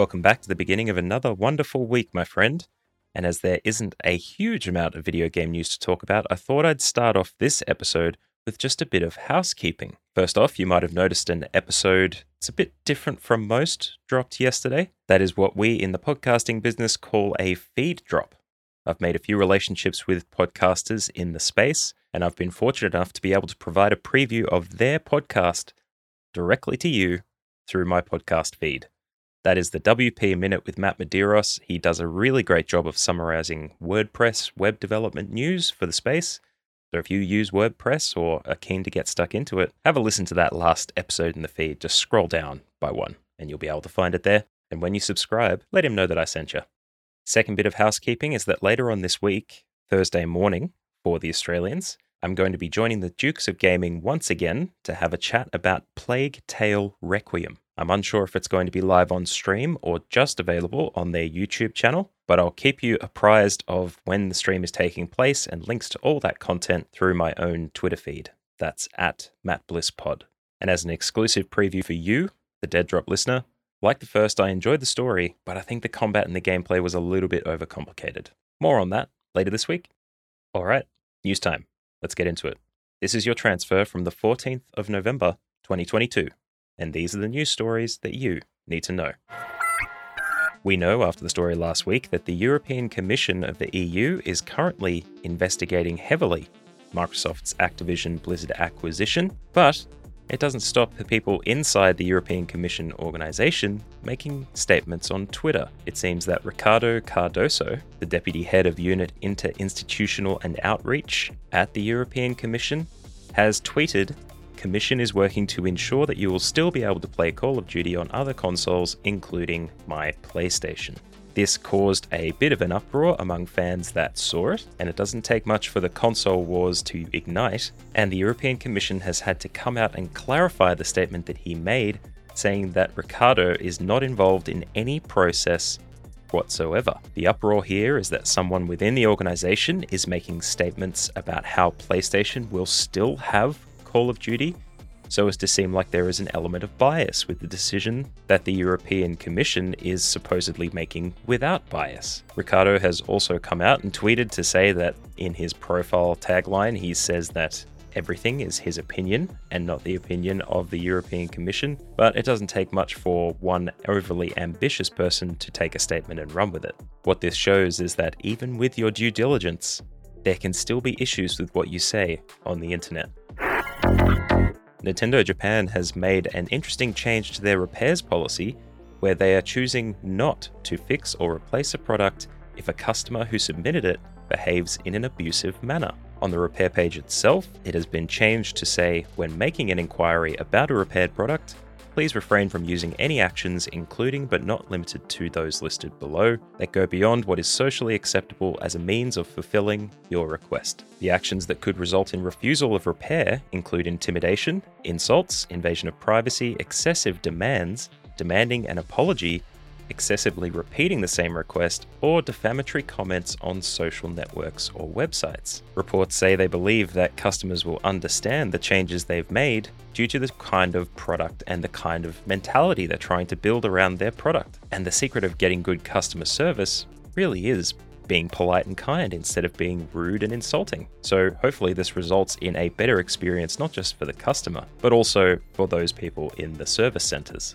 Welcome back to the beginning of another wonderful week, my friend. And as there isn't a huge amount of video game news to talk about, I thought I'd start off this episode with just a bit of housekeeping. First off, you might have noticed an episode it's a bit different from most dropped yesterday. That is what we in the podcasting business call a feed drop. I've made a few relationships with podcasters in the space, and I've been fortunate enough to be able to provide a preview of their podcast directly to you through my podcast feed. That is the WP Minute with Matt Medeiros. He does a really great job of summarizing WordPress web development news for the space. So if you use WordPress or are keen to get stuck into it, have a listen to that last episode in the feed. Just scroll down by one and you'll be able to find it there. And when you subscribe, let him know that I sent you. Second bit of housekeeping is that later on this week, Thursday morning for the Australians, I'm going to be joining the Dukes of Gaming once again to have a chat about Plague Tale Requiem. I'm unsure if it's going to be live on stream or just available on their YouTube channel, but I'll keep you apprised of when the stream is taking place and links to all that content through my own Twitter feed. That's at MattBlissPod. And as an exclusive preview for you, the Dead Drop listener, like the first, I enjoyed the story, but I think the combat and the gameplay was a little bit overcomplicated. More on that later this week. All right, news time. Let's get into it. This is your transfer from the 14th of November, 2022 and these are the news stories that you need to know. We know after the story last week that the European Commission of the EU is currently investigating heavily Microsoft's Activision Blizzard acquisition, but it doesn't stop the people inside the European Commission organization making statements on Twitter. It seems that Ricardo Cardoso, the deputy head of Unit Interinstitutional and Outreach at the European Commission, has tweeted Commission is working to ensure that you will still be able to play Call of Duty on other consoles, including my PlayStation. This caused a bit of an uproar among fans that saw it, and it doesn't take much for the console wars to ignite, and the European Commission has had to come out and clarify the statement that he made, saying that Ricardo is not involved in any process whatsoever. The uproar here is that someone within the organization is making statements about how PlayStation will still have Call of Duty, so as to seem like there is an element of bias with the decision that the European Commission is supposedly making without bias. Ricardo has also come out and tweeted to say that in his profile tagline, he says that everything is his opinion and not the opinion of the European Commission, but it doesn't take much for one overly ambitious person to take a statement and run with it. What this shows is that even with your due diligence, there can still be issues with what you say on the internet. Nintendo Japan has made an interesting change to their repairs policy where they are choosing not to fix or replace a product if a customer who submitted it behaves in an abusive manner. On the repair page itself, it has been changed to say when making an inquiry about a repaired product, please refrain from using any actions, including but not limited to those listed below, that go beyond what is socially acceptable as a means of fulfilling your request. The actions that could result in refusal of repair include intimidation, insults, invasion of privacy, excessive demands, demanding an apology, excessively repeating the same request, or defamatory comments on social networks or websites. Reports say they believe that customers will understand the changes they've made due to the kind of product and the kind of mentality they're trying to build around their product. And the secret of getting good customer service really is being polite and kind instead of being rude and insulting. So, hopefully, this results in a better experience not just for the customer, but also for those people in the service centers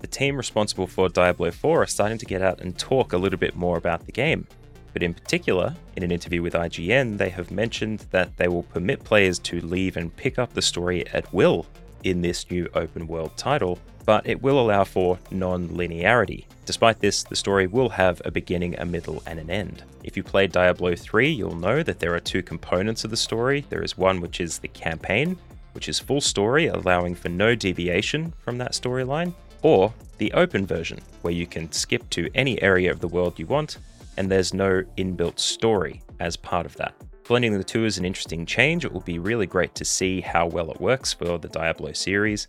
the team responsible for Diablo 4 are starting to get out and talk a little bit more about the game. But in particular, in an interview with IGN, they have mentioned that they will permit players to leave and pick up the story at will in this new open world title, but it will allow for non linearity. Despite this, the story will have a beginning, a middle, and an end. If you played Diablo 3, you'll know that there are two components of the story. There is one which is the campaign, which is full story, allowing for no deviation from that storyline, or the open version, where you can skip to any area of the world you want, and there's no inbuilt story as part of that. Blending the two is an interesting change. It will be really great to see how well it works for the Diablo series.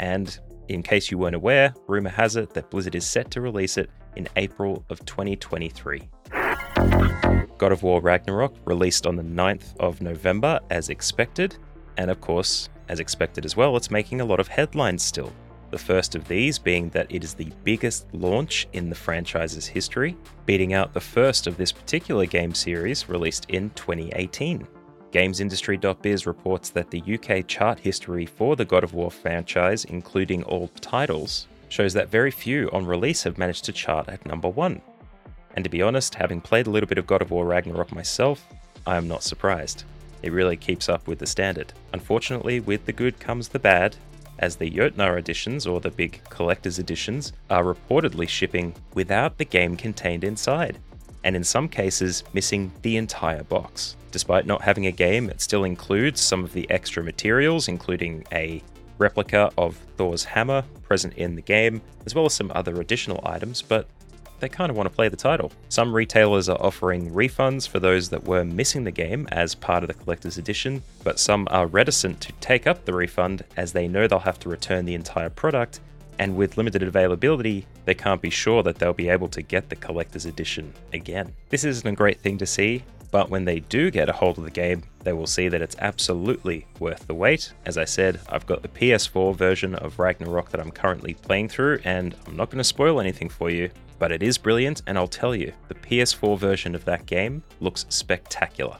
And in case you weren't aware, rumor has it that Blizzard is set to release it in April of 2023. God of War Ragnarok released on the 9th of November as expected, and of course, as expected as well, it's making a lot of headlines still. The first of these being that it is the biggest launch in the franchise's history, beating out the first of this particular game series released in 2018. GamesIndustry.biz reports that the UK chart history for the God of War franchise, including all titles, shows that very few on release have managed to chart at number one. And to be honest, having played a little bit of God of War Ragnarok myself, I am not surprised. It really keeps up with the standard. Unfortunately, with the good comes the bad, as the Jotnar editions, or the big collector's editions, are reportedly shipping without the game contained inside, and in some cases, missing the entire box. Despite not having a game, it still includes some of the extra materials, including a replica of Thor's hammer present in the game, as well as some other additional items, but they kind of want to play the title. Some retailers are offering refunds for those that were missing the game as part of the collector's edition, but some are reticent to take up the refund as they know they'll have to return the entire product, and with limited availability, they can't be sure that they'll be able to get the collector's edition again. This isn't a great thing to see, but when they do get a hold of the game, they will see that it's absolutely worth the wait. As I said, I've got the PS4 version of Ragnarok that I'm currently playing through, and I'm not going to spoil anything for you, but it is brilliant, and I'll tell you, the PS4 version of that game looks spectacular.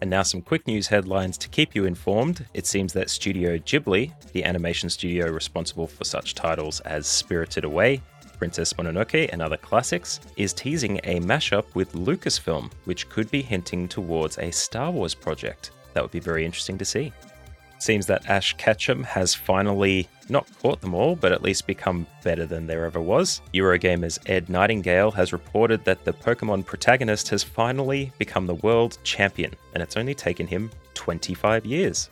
And now, some quick news headlines to keep you informed. It seems that Studio Ghibli, the animation studio responsible for such titles as Spirited Away, Princess Mononoke, and other classics, is teasing a mashup with Lucasfilm, which could be hinting towards a Star Wars project. That would be very interesting to see. Seems that Ash Ketchum has finally not caught them all, but at least become better than there ever was. Eurogamer's Ed Nightingale has reported that the Pokemon protagonist has finally become the world champion, and it's only taken him 25 years.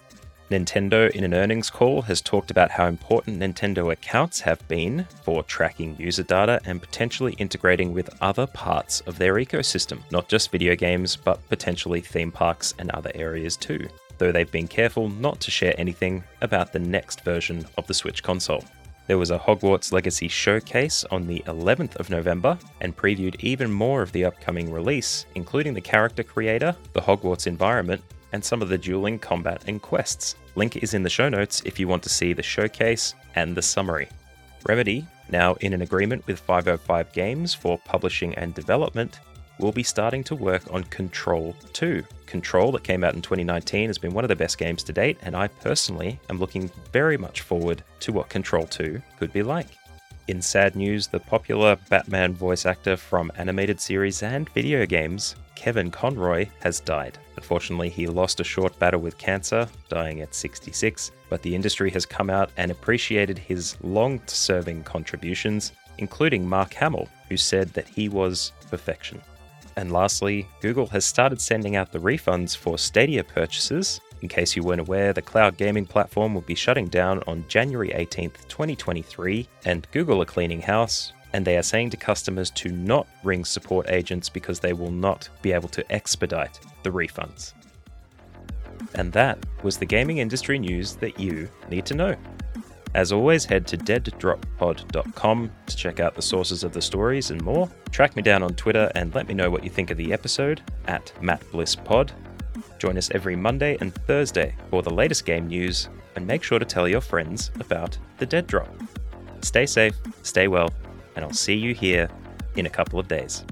Nintendo, in an earnings call, has talked about how important Nintendo accounts have been for tracking user data and potentially integrating with other parts of their ecosystem, not just video games, but potentially theme parks and other areas too though they've been careful not to share anything about the next version of the Switch console. There was a Hogwarts Legacy showcase on the 11th of November and previewed even more of the upcoming release, including the character creator, the Hogwarts environment, and some of the dueling combat and quests. Link is in the show notes if you want to see the showcase and the summary. Remedy, now in an agreement with 505 Games for publishing and development, will be starting to work on Control 2. Control, that came out in 2019, has been one of the best games to date, and I personally am looking very much forward to what Control 2 could be like. In sad news, the popular Batman voice actor from animated series and video games, Kevin Conroy, has died. Unfortunately, he lost a short battle with cancer, dying at 66, but the industry has come out and appreciated his long serving contributions, including Mark Hamill, who said that he was perfection. And lastly, Google has started sending out the refunds for Stadia purchases. In case you weren't aware, the cloud gaming platform will be shutting down on January 18th, 2023, and Google are cleaning house. And they are saying to customers to not ring support agents because they will not be able to expedite the refunds. And that was the gaming industry news that you need to know. As always, head to deaddroppod.com to check out the sources of the stories and more. Track me down on Twitter and let me know what you think of the episode at MattBlissPod. Join us every Monday and Thursday for the latest game news, and make sure to tell your friends about the Dead Drop. Stay safe, stay well, and I'll see you here in a couple of days.